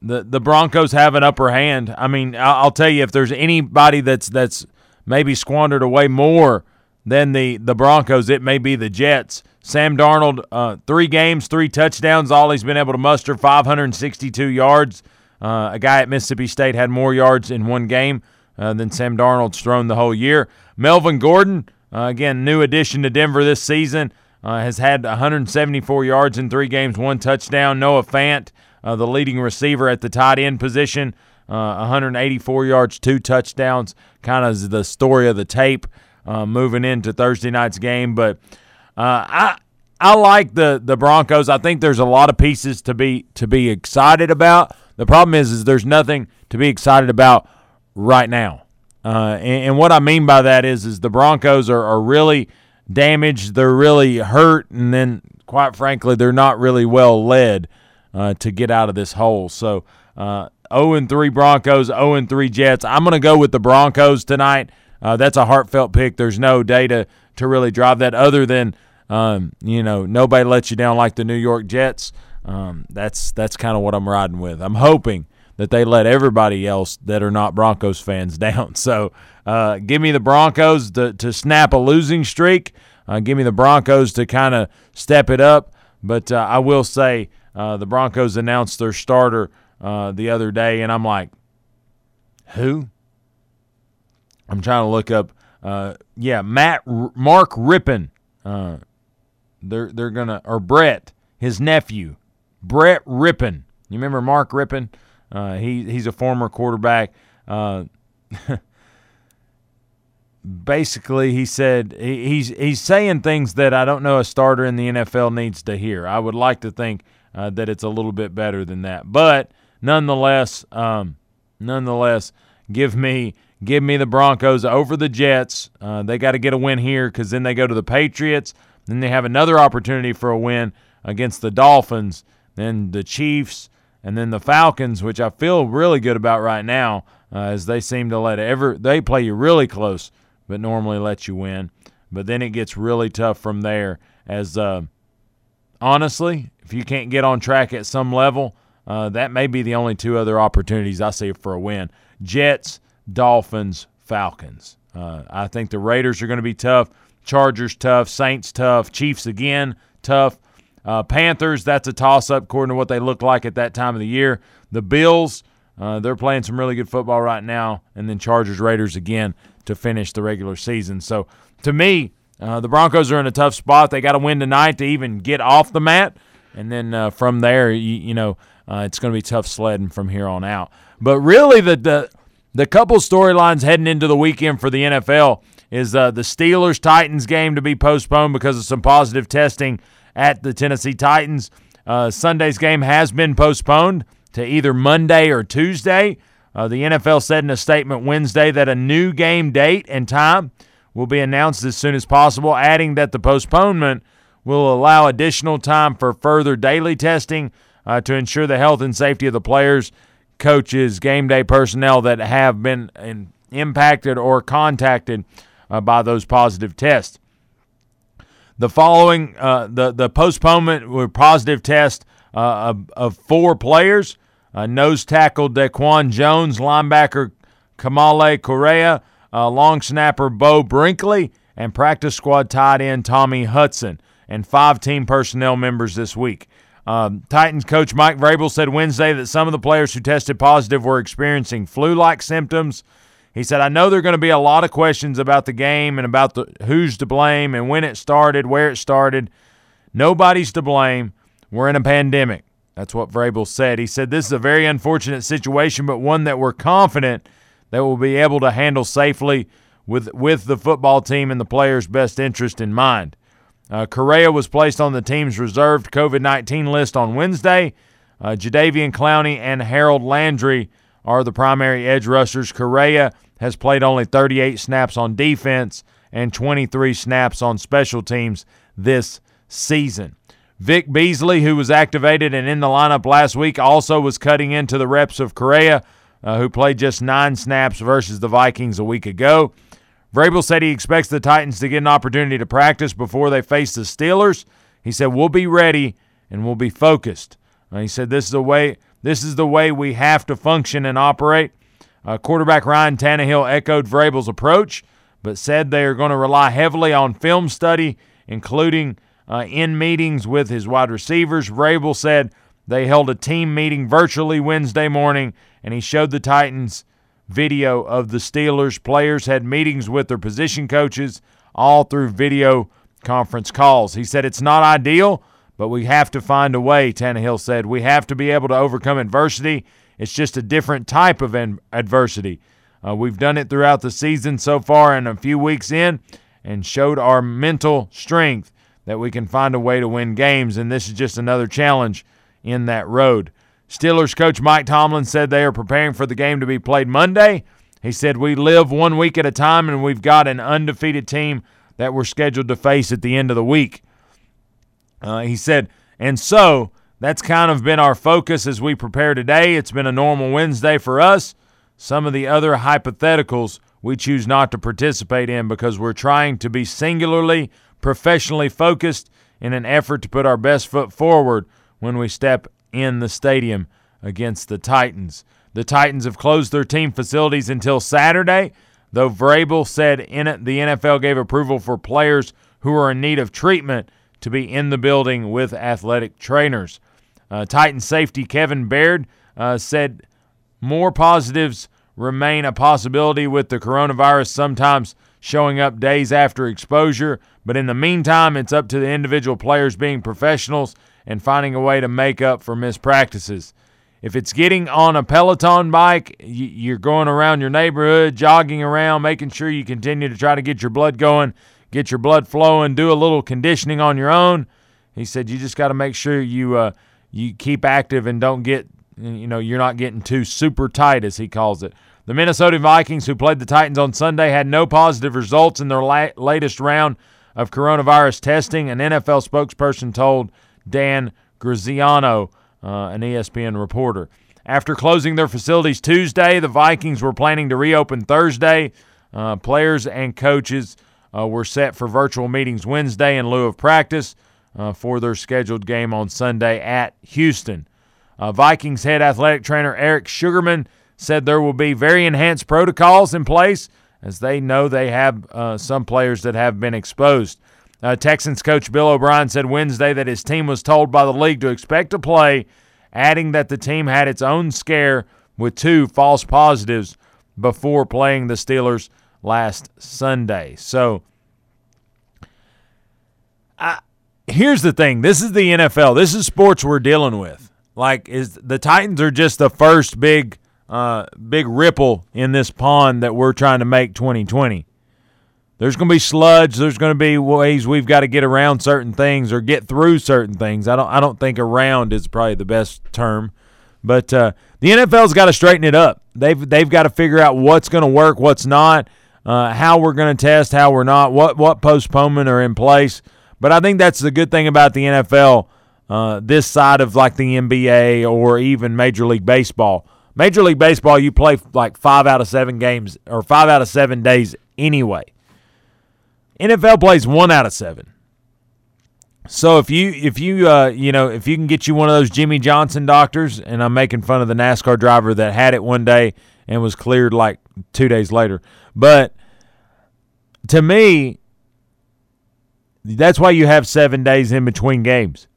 the the Broncos have an upper hand. I mean, I'll tell you if there's anybody that's that's maybe squandered away more than the the Broncos, it may be the Jets. Sam Darnold, uh, three games, three touchdowns, all he's been able to muster, 562 yards. Uh, a guy at Mississippi State had more yards in one game uh, than Sam Darnold's thrown the whole year. Melvin Gordon, uh, again, new addition to Denver this season, uh, has had 174 yards in three games, one touchdown. Noah Fant, uh, the leading receiver at the tight end position, 184 yards, two touchdowns. Kind of the story of the tape moving into Thursday night's game. But I I like the the Broncos. I think there's a lot of pieces to be to be excited about. The problem is, is there's nothing to be excited about right now. Uh, and, and, what I mean by that is, is the Broncos are, are really damaged. They're really hurt, and then, quite frankly, they're not really well led uh, to get out of this hole. So, uh, 0 and 3 Broncos, 0 and 3 Jets. I'm going to go with the Broncos tonight. Uh, that's a heartfelt pick. There's no data to really drive that, other than um, you know nobody lets you down like the New York Jets. Um, that's that's kind of what I'm riding with. I'm hoping that they let everybody else that are not Broncos fans down. So uh, give me the Broncos to, to snap a losing streak. Uh, give me the Broncos to kind of step it up. But uh, I will say uh, the Broncos announced their starter uh, the other day, and I'm like, who? I'm trying to look up. Uh, yeah, Matt R- Mark Rypien. Uh, they're they're gonna or Brett, his nephew, Brett Rypien. You remember Mark Rypien? Uh, he he's a former quarterback. Uh, basically, he said he, he's he's saying things that I don't know a starter in the NFL needs to hear. I would like to think uh, that it's a little bit better than that, but nonetheless, um, nonetheless, give me give me the Broncos over the Jets. Uh, they got to get a win here because then they go to the Patriots. Then they have another opportunity for a win against the Dolphins, then the Chiefs, and then the Falcons, which I feel really good about right now, uh, as they seem to let ever they play you really close, but normally let you win. But then it gets really tough from there. As uh, honestly, if you can't get on track at some level, uh, that may be the only two other opportunities I see for a win. Jets, Dolphins, Falcons. Uh, I think the Raiders are going to be tough. Chargers tough. Saints tough. Chiefs again tough. Uh, Panthers, that's a toss up according to what they look like at that time of the year. The Bills, uh, they're playing some really good football right now. And then Chargers, Raiders again to finish the regular season. So to me, uh, the Broncos are in a tough spot. They got to win tonight to even get off the mat. And then from there, you, you know, uh, it's going to be tough sledding from here on out. But really, the, the, the couple storylines heading into the weekend for the NFL is uh, the Steelers Titans game to be postponed because of some positive testing at the Tennessee Titans. Uh, Sunday's game has been postponed to either Monday or Tuesday. Uh, the NFL said in a statement Wednesday that a new game date and time will be announced as soon as possible, adding that the postponement will allow additional time for further daily testing uh, to ensure the health and safety of the players, coaches, game day personnel that have been in, impacted or contacted uh, by those positive tests. The following, uh, the the postponement with positive test uh, of, of four players: uh, nose tackle Daquan Jones, linebacker Kamalei Correa, uh, long snapper Beau Brinkley, and practice squad tight end Tommy Hudson, and five team personnel members this week. Um, Titans coach Mike Vrabel said Wednesday that some of the players who tested positive were experiencing flu-like symptoms. He said, I know there are going to be a lot of questions about the game and about the who's to blame and when it started, where it started. Nobody's to blame. We're in a pandemic. That's what Vrabel said. He said, This is a very unfortunate situation, but one that we're confident that we'll be able to handle safely with, with the football team and the players' best interest in mind. Uh, Correa was placed on the team's reserved COVID 19 list on Wednesday. Uh, Jadeveon Clowney and Harold Landry are the primary edge rushers. Correa has played only 38 snaps on defense and 23 snaps on special teams this season. Vic Beasley, who was activated and in the lineup last week, also was cutting into the reps of Correa, uh, who played just nine snaps versus the Vikings a week ago. Vrabel said he expects the Titans to get an opportunity to practice before they face the Steelers. He said, We'll be ready and we'll be focused. Uh, he said, This is the way this is the way we have to function and operate. Uh, quarterback Ryan Tannehill echoed Vrabel's approach, but said they are going to rely heavily on film study, including uh, in meetings with his wide receivers. Vrabel said they held a team meeting virtually Wednesday morning, and he showed the Titans video of the Steelers. Players had meetings with their position coaches, all through video conference calls. He said it's not ideal, but we have to find a way, Tannehill said. We have to be able to overcome adversity. It's just a different type of adversity. Uh, we've done it throughout the season so far and a few weeks in and showed our mental strength that we can find a way to win games, and this is just another challenge in that road. Steelers coach Mike Tomlin said they are preparing for the game to be played Monday. He said, We live one week at a time, and we've got an undefeated team that we're scheduled to face at the end of the week. Uh, he said, and so that's kind of been our focus as we prepare today. It's been a normal Wednesday for us. Some of the other hypotheticals we choose not to participate in because we're trying to be singularly professionally focused in an effort to put our best foot forward when we step in the stadium against the Titans. The Titans have closed their team facilities until Saturday, though Vrabel said in it the NFL gave approval for players who are in need of treatment to be in the building with athletic trainers. Uh, Titan safety Kevin Byard uh, said more positives remain a possibility with the coronavirus sometimes showing up days after exposure, but in the meantime, it's up to the individual players being professionals and finding a way to make up for missed practices. If it's getting on a Peloton bike, you're going around your neighborhood, jogging around, making sure you continue to try to get your blood going, get your blood flowing, do a little conditioning on your own. He said you just got to make sure you uh, you keep active and don't get you know you're not getting too super tight as he calls it. The Minnesota Vikings, who played the Titans on Sunday, had no positive results in their la- latest round of coronavirus testing. An NFL spokesperson told Dan Graziano, uh, an ESPN reporter. After closing their facilities Tuesday, the Vikings were planning to reopen Thursday. Uh, players and coaches uh, were set for virtual meetings Wednesday in lieu of practice uh, for their scheduled game on Sunday at Houston. Uh, Vikings head athletic trainer Eric Sugarman said there will be very enhanced protocols in place as they know they have uh, some players that have been exposed. Uh, Texans coach Bill O'Brien said Wednesday that his team was told by the league to expect to play, adding that the team had its own scare with two false positives before playing the Steelers last Sunday. So, I, here's the thing this is the NFL, this is sports we're dealing with. Like, is the Titans are just the first big uh, big ripple in this pond that we're trying to make 2020. There's going to be sludge. There's going to be ways we've got to get around certain things or get through certain things. I don't. I don't think around is probably the best term, but uh, the NFL's got to straighten it up. They've they've got to figure out what's going to work, what's not, uh, how we're going to test, how we're not, what what postponement are in place. But I think that's the good thing about the NFL. Uh, this side of like the NBA or even Major League Baseball Major League Baseball, you play like five out of seven games or five out of seven days anyway. NFL plays one out of seven. So if you if you uh, you know if you can get you one of those Jimmie Johnson doctors, and I'm making fun of the NASCAR driver that had it one day and was cleared like two days later, but to me, that's why you have seven days in between games.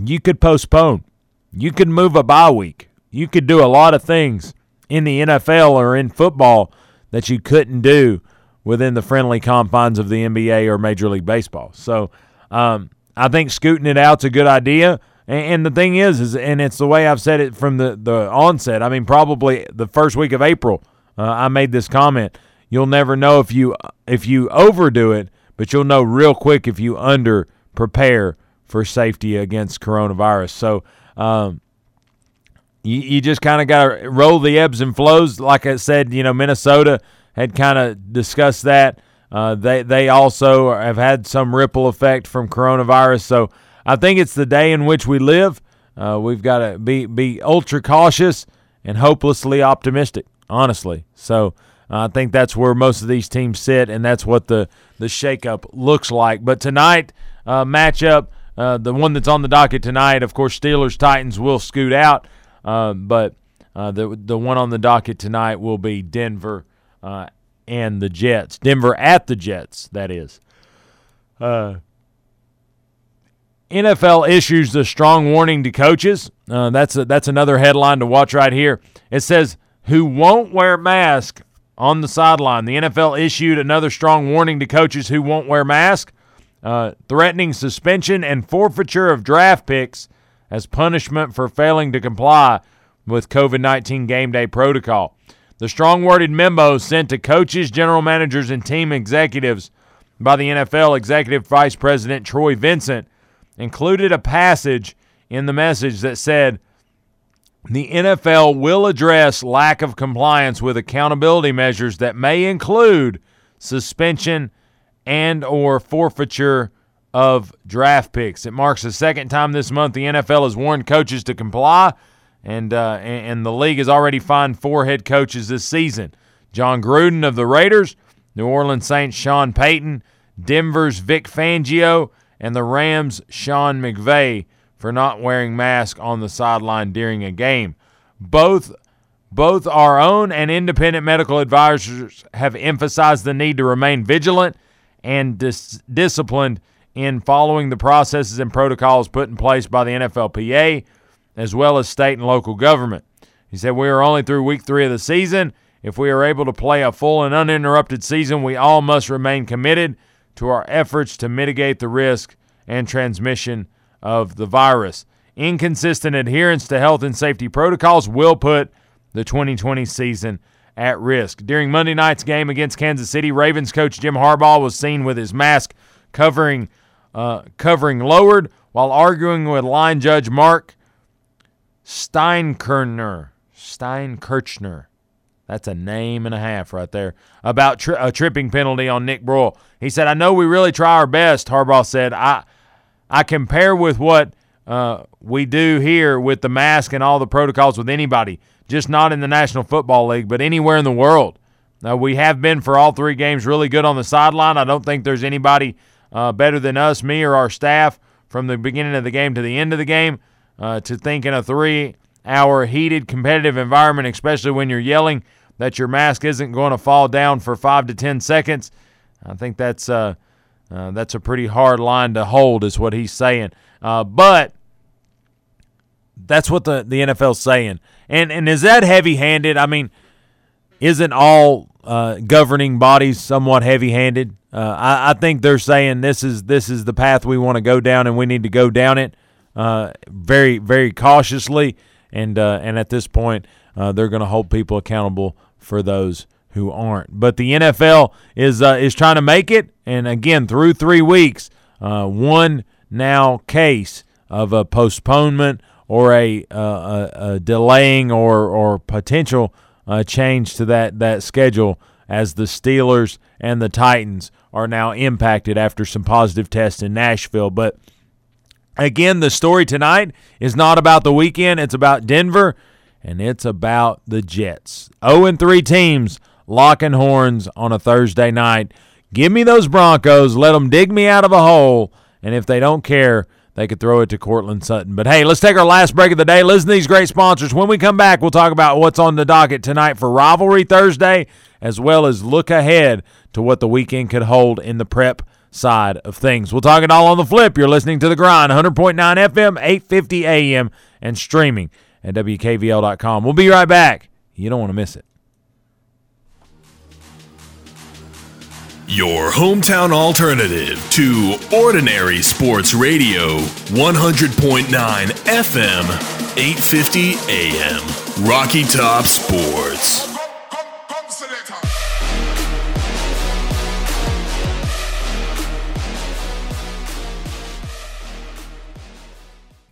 You could postpone. You could move a bye week you could do a lot of things in the NFL or in football that you couldn't do within the friendly confines of the NBA or Major League Baseball. So um, I think scooting it out's a good idea. And, and the thing is, is and it's the way I've said it from the, the onset. I mean, probably the first week of April, uh, I made this comment. You'll never know if you if you overdo it, but you'll know real quick if you under prepare for safety against coronavirus. So um, you, you just kind of got to roll the ebbs and flows. Like I said, you know, Minnesota had kind of discussed that. Uh, they they also have had some ripple effect from coronavirus. So I think it's the day in which we live. Uh, we've got to be be ultra cautious and hopelessly optimistic. Honestly, so uh, I think that's where most of these teams sit, and that's what the the shakeup looks like. But tonight uh, matchup, uh, the one that's on the docket tonight, of course, Steelers Titans will scoot out. Uh, but the the one on the docket tonight will be Denver uh, and the Jets. Denver at the Jets, that is. Uh, NFL issues a strong warning to coaches. Uh, that's a, that's another headline to watch right here. It says who won't wear mask on the sideline. The NFL issued another strong warning to coaches who won't wear mask, uh, threatening suspension and forfeiture of draft picks as punishment for failing to comply with COVID 19 game day protocol. The strong worded memo sent to coaches, general managers, and team executives by the NFL Executive Vice President Troy Vincent included a passage in the message that said, the NFL will address lack of compliance with accountability measures that may include suspension and or forfeiture of draft picks. It marks the second time this month the NFL has warned coaches to comply, and uh, and the league has already fined four head coaches this season: Jon Gruden of the Raiders, New Orleans Saints Sean Payton, Denver's Vic Fangio, and the Rams Sean McVay for not wearing masks on the sideline during a game. Both both our own and independent medical advisors have emphasized the need to remain vigilant and dis- disciplined in following the processes and protocols put in place by the NFLPA as well as state and local government. He said, We are only through week three of the season. If we are able to play a full and uninterrupted season, we all must remain committed to our efforts to mitigate the risk and transmission of the virus. Inconsistent adherence to health and safety protocols will put the 2020 season at risk. During Monday night's game against Kansas City, Ravens coach Jim Harbaugh was seen with his mask covering uh, covering lowered while arguing with line judge Mark Steinkerchner. Steinkerchner. That's a name and a half right there. About tri- a tripping penalty on Nick Boyle. He said, "I know we really try our best." Harbaugh said, "I I compare with what uh, we do here with the mask and all the protocols with anybody, just not in the National Football League, but anywhere in the world. Now, we have been for all three games really good on the sideline. I don't think there's anybody uh, better than us, me or our staff, from the beginning of the game to the end of the game. Uh, to think in a three-hour heated competitive environment, especially when you're yelling that your mask isn't going to fall down for five to ten seconds, I think that's uh, uh, that's a pretty hard line to hold, is what he's saying. Uh, but that's what the, the NFL's saying. And and is that heavy handed? I mean, isn't all uh, governing bodies somewhat heavy handed? Uh, I, I think they're saying this is this is the path we want to go down, and we need to go down it uh, very very cautiously. And uh, and at this point, uh, they're going to hold people accountable for those who aren't. But the NFL is uh, is trying to make it, and again through three weeks, one now case of a postponement or a, uh, a, a delaying or or potential uh, change to that that schedule as the Steelers and the Titans are now impacted after some positive tests in Nashville. But again, the story tonight is not about the weekend; it's about Denver, and it's about the Jets. 0 and 3 teams locking horns on a Thursday night. Give me those Broncos. Let them dig me out of a hole, and if they don't care they could throw it to Courtland Sutton. But hey, let's take our last break of the day. Listen to these great sponsors. When we come back, we'll talk about what's on the docket tonight for Rivalry Thursday, as well as look ahead to what the weekend could hold in the prep side of things. We'll talk it all on the flip. You're listening to The Grind, 100.9 FM, 850 AM, and streaming at WKVL.com. We'll be right back. You don't want to miss it. Your hometown alternative to Ordinary Sports Radio, 100.9 FM, 850 AM. Rocky Top Sports.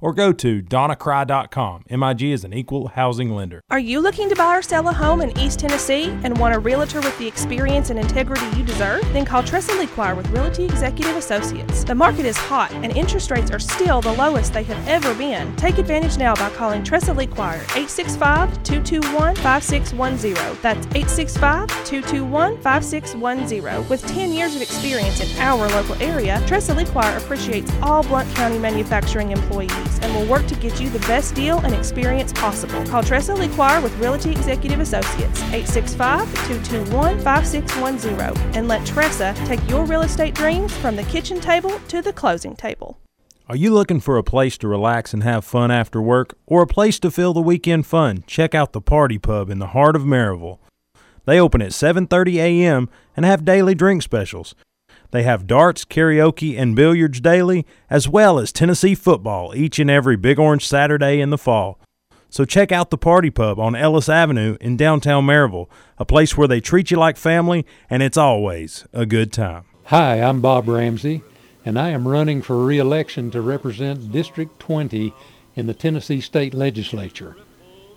or go to donnacry.com. MIG is an equal housing lender. Are you looking to buy or sell a home in East Tennessee and want a realtor with the experience and integrity you deserve? Then call Tressa Lequire with Realty Executive Associates. The market is hot and interest rates are still the lowest they have ever been. Take advantage now by calling Tressa Lequire 865-221-5610. That's 865-221-5610. With 10 years of experience in our local area, Tressa Lequire appreciates all Blount County manufacturing employees and will work to get you the best deal and experience possible. Call Tressa Lequire with Realty Executive Associates, 865-221-5610, and let Tressa take your real estate dreams from the kitchen table to the closing table. Are you looking for a place to relax and have fun after work, or a place to fill the weekend fun? Check out the Party Pub in the heart of Maryville. They open at 7:30 a.m. and have daily drink specials. They have darts, karaoke, and billiards daily, as well as Tennessee football each and every Big Orange Saturday in the fall. So check out the Party Pub on Ellis Avenue in downtown Maryville, a place where they treat you like family and it's always a good time. Hi, I'm Bob Ramsey, and I am running for re-election to represent District 20 in the Tennessee State Legislature.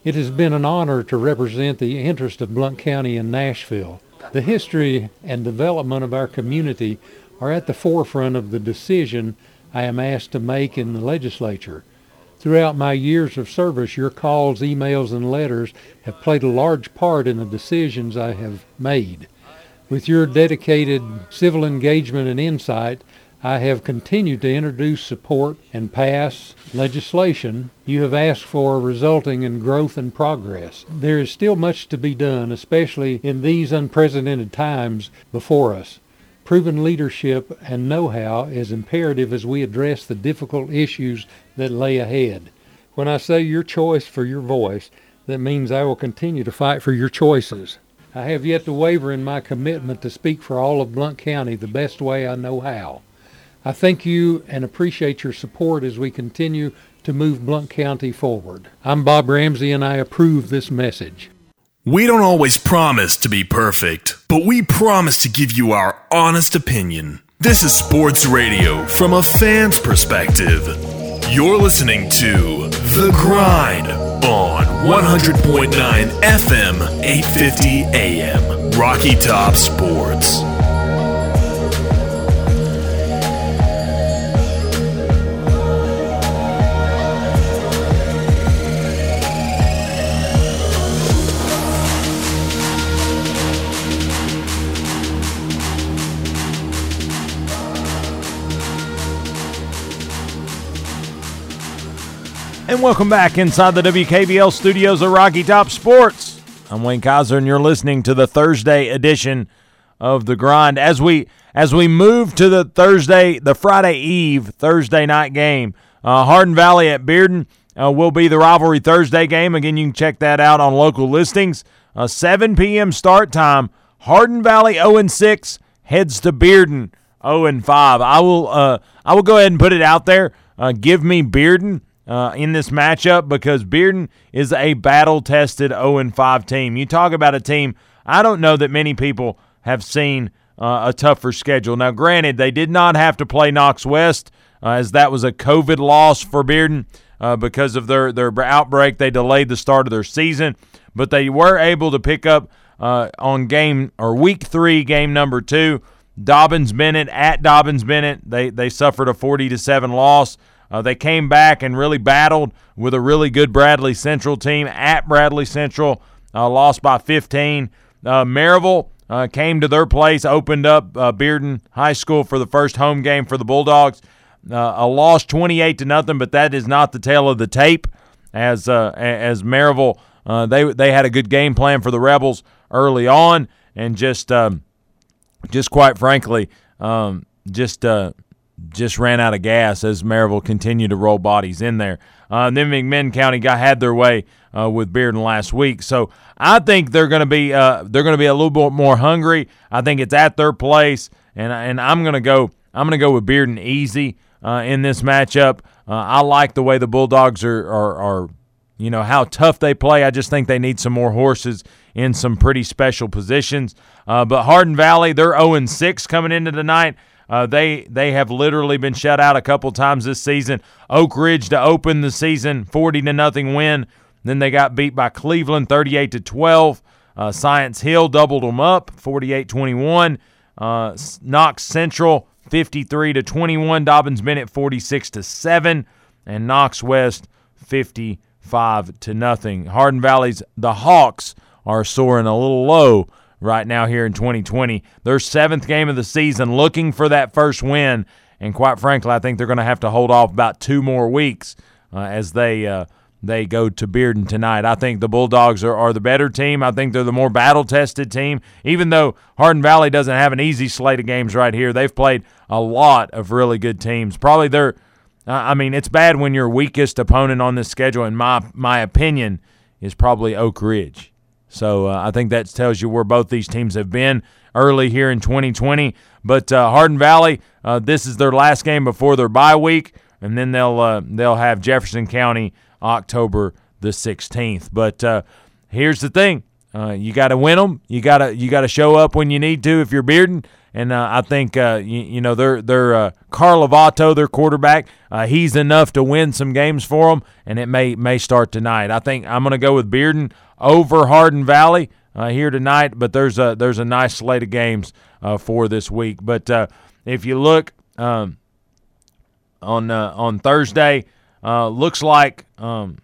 It has been an honor to represent the interest of Blount County and Nashville. The history and development of our community are at the forefront of the decision I am asked to make in the legislature. Throughout my years of service, your calls, emails, and letters have played a large part in the decisions I have made. With your dedicated civil engagement and insight, I have continued to introduce support and pass legislation you have asked for resulting in growth and progress. There is still much to be done, especially in these unprecedented times before us. Proven leadership and know-how is imperative as we address the difficult issues that lay ahead. When I say your choice for your voice, that means I will continue to fight for your choices. I have yet to waver in my commitment to speak for all of Blount County the best way I know how. I thank you and appreciate your support as we continue to move Blount County forward. I'm Bob Ramsey and I approve this message. We don't always promise to be perfect, but we promise to give you our honest opinion. This is sports radio from a fan's perspective. You're listening to The Grind on 100.9 FM, 850 AM, Rocky Top Sports. And welcome back inside the WKVL studios of Rocky Top Sports. I'm Wayne Kaiser, and you're listening to the Thursday edition of the Grind. As we as we move to the Thursday, the Friday Eve Thursday night game, uh, Hardin Valley at Bearden uh, will be the rivalry Thursday game. Again, you can check that out on local listings. Uh, 7 p.m. start time. Hardin Valley 0 6 heads to Bearden 0 5. I will uh, I will go ahead and put it out there. Uh, give me Bearden uh, in this matchup because Bearden is a battle tested 0 5 team. You talk about a team, I don't know that many people have seen uh, a tougher schedule. Now, granted, they did not have to play Knox West uh, as that was a COVID loss for Bearden uh, because of their, their outbreak. They delayed the start of their season, but they were able to pick up uh, on game or week three, game number two. Dobyns Bennett at Dobyns Bennett. They, they suffered a 40 to 7 loss. Uh, they came back and really battled with a really good Bradley Central team at Bradley Central, uh, lost by 15. Uh, Maryville uh, came to their place, opened up uh, Bearden High School for the first home game for the Bulldogs. Uh, a loss 28 to nothing, but that is not the tail of the tape. As as Maryville, they they had a good game plan for the Rebels early on, and just um, just quite frankly, um, just just ran out of gas as Maryville continued to roll bodies in there. Uh, then McMinn County got had their way uh, with Bearden last week, so I think they're going to be uh, they're going to be a little bit more hungry. I think it's at their place, and and I'm going to go I'm going to go with Bearden easy uh, in this matchup. Uh, I like the way the Bulldogs are, are are you know how tough they play. I just think they need some more horses in some pretty special positions. Uh, but Hardin Valley, they're 0 6 coming into tonight. Uh, they they have literally been shut out a couple times this season. Oak Ridge to open the season, forty to nothing win. Then they got beat by Cleveland, thirty-eight to twelve. Uh, Science Hill doubled them up, 48-21. Uh, Knox Central, fifty-three to twenty-one. Dobyns Bennett, forty-six to seven, and Knox West, fifty-five to nothing. Hardin Valley's the Hawks are soaring a little low right now here in 2020. Their seventh game of the season, looking for that first win. And quite frankly, I think they're going to have to hold off about two more weeks uh, as they uh, they go to Bearden tonight. I think the Bulldogs are, are the better team. I think they're the more battle tested team. Even though Hardin Valley doesn't have an easy slate of games right here, they've played a lot of really good teams. Probably their I mean, it's bad when your weakest opponent on this schedule, in my my opinion, is probably Oak Ridge. So uh, I think that tells you where both these teams have been early here in 2020. But uh, Hardin Valley, uh, this is their last game before their bye week, and then they'll uh, they'll have Jefferson County October the 16th. But uh, here's the thing: uh, you got to win them. You got to you got to show up when you need to if you're Bearden. And uh, I think uh, you, you, know they're they're uh, Carl Lovato, their quarterback. Uh, he's enough to win some games for them, and it may may start tonight. I think I'm going to go with Bearden over Hardin Valley uh, here tonight. But there's a there's a nice slate of games for this week. But if you look um, on on Thursday, looks like um,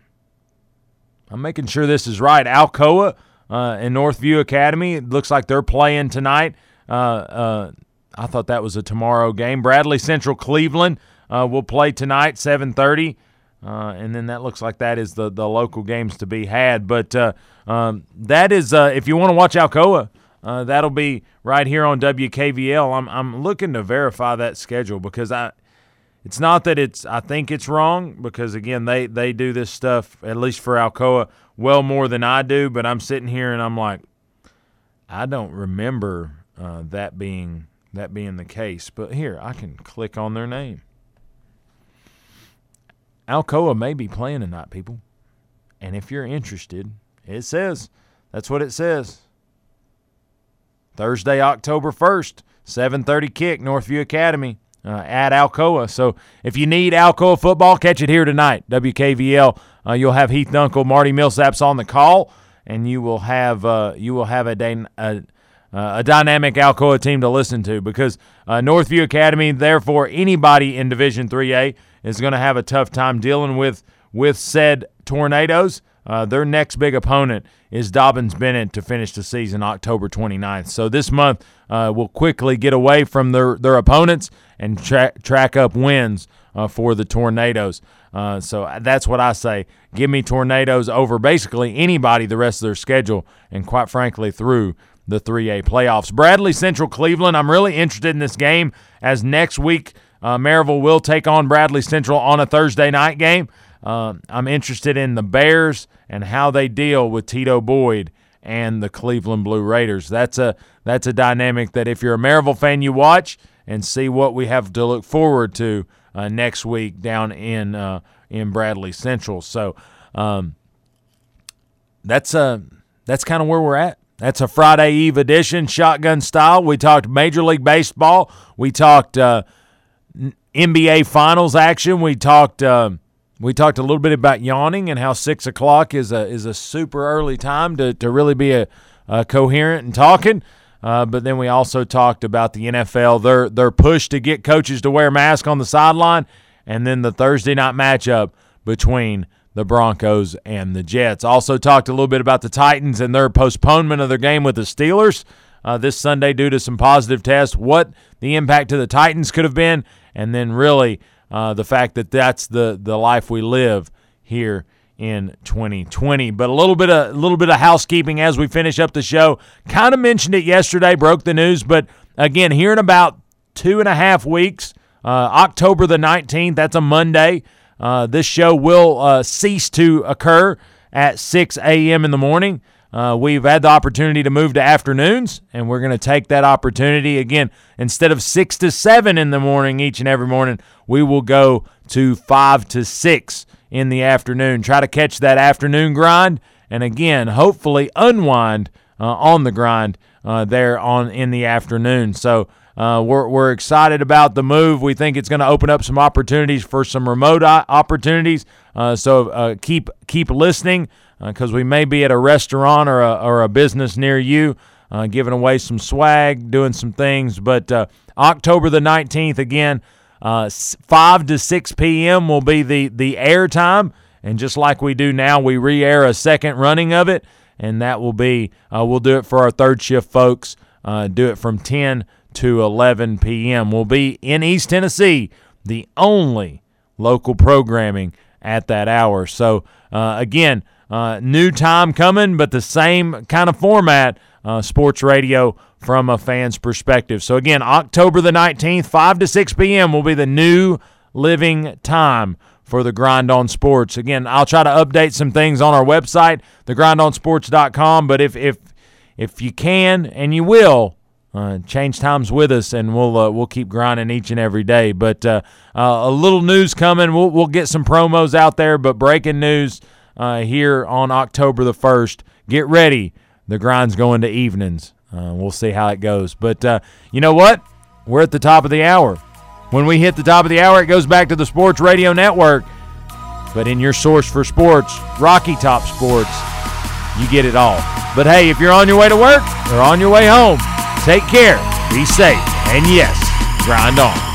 I'm making sure this is right. Alcoa uh, Northview Academy. It looks like they're playing tonight. Uh, uh, I thought that was a tomorrow game. Bradley Central Cleveland uh, will play tonight, 7:30, uh, and then that looks like that is the the local games to be had. But um, that is if you want to watch Alcoa. that'll be right here on WKVL. I'm I'm looking to verify that schedule because I it's not that it's I think it's wrong because again they they do this stuff at least for Alcoa well more than I do, but I'm sitting here and I'm like I don't remember uh, that being that being the case. But here I can click on their name. Alcoa may be playing tonight, people, and if you're interested, it says that's what it says. Thursday, October first, 7:30 kick, Northview Academy uh, at Alcoa. So if you need Alcoa football, catch it here tonight. WKVL. Uh, you'll have Heath Dunkel, Marty Millsaps on the call, and you will have uh, you will have a, day, a, a dynamic Alcoa team to listen to because uh, Northview Academy. Therefore, anybody in Division 3A is going to have a tough time dealing with with said tornadoes. Uh, their next big opponent is Dobyns Bennett to finish the season October 29th. So this month uh, we'll quickly get away from their, their opponents and tra- track up wins uh, for the Tornadoes. Uh, so that's what I say. Give me Tornadoes over basically anybody the rest of their schedule, and quite frankly, through the 3A playoffs. Bradley Central Cleveland, I'm really interested in this game as next week uh, Maryville will take on Bradley Central on a Thursday night game. Uh, I'm interested in the Bears and how they deal with Tito Boyd and the Cleveland Blue Raiders. That's a that's a dynamic that if you're a Maryville fan, you watch and see what we have to look forward to uh, next week down in uh, in Bradley Central. So um, that's uh, that's kind of where we're at. That's a Friday Eve edition, shotgun style. We talked Major League Baseball. We talked uh, NBA Finals action. We talked. Uh, we talked a little bit about yawning and how six o'clock is a is a super early time to, to really be a, a coherent and talking. Uh, but then we also talked about the NFL, their their push to get coaches to wear masks on the sideline, and then the Thursday night matchup between the Broncos and the Jets. Also talked a little bit about the Titans and their postponement of their game with the Steelers uh, this Sunday due to some positive tests. What the impact to the Titans could have been, and then really uh, the fact that that's the the life we live here in 2020. But a little bit of a little bit of housekeeping as we finish up the show. Kind of mentioned it yesterday, broke the news, but again, here in about two and a half weeks, uh, October the 19th, that's a Monday. Uh, this show will uh, cease to occur at 6 a.m. in the morning. Uh, we've had the opportunity to move to afternoons, and we're going to take that opportunity again. Instead of six to seven in the morning each and every morning, we will go to five to six in the afternoon. Try to catch that afternoon grind, and again, hopefully unwind uh, on the grind uh, there on in the afternoon. So. Uh, we're, we're excited about the move. We think it's going to open up some opportunities for some remote opportunities. Uh, so uh, keep keep listening because uh, we may be at a restaurant or a, or a business near you, uh, giving away some swag, doing some things. But uh, October the 19th, again, uh, 5 to 6 p.m. will be the, the air time. And just like we do now, we re air a second running of it. And that will be, uh, we'll do it for our third shift folks, uh, do it from 10 to 11 p.m. We'll be in East Tennessee, the only local programming at that hour. So, again, uh, new time coming, but the same kind of format, uh, sports radio from a fan's perspective. So, again, October the 19th, 5 to 6 p.m. will be the new living time for the Grind on Sports. Again, I'll try to update some things on our website, thegrindonsports.com, but if, if, if you can and you will, uh, change times with us, and we'll uh, we'll keep grinding each and every day. But uh, uh a little news coming. We'll we'll get some promos out there. But breaking news: uh, here on October the 1st. Get ready. The grind's going to evenings. Uh, we'll see how it goes. But uh, you know what? We're at the top of the hour. When we hit the top of the hour, it goes back to the Sports Radio Network. But in your source for sports, Rocky Top Sports, you get it all. But hey, if you're on your way to work or on your way home, take care, be safe, and yes, grind on.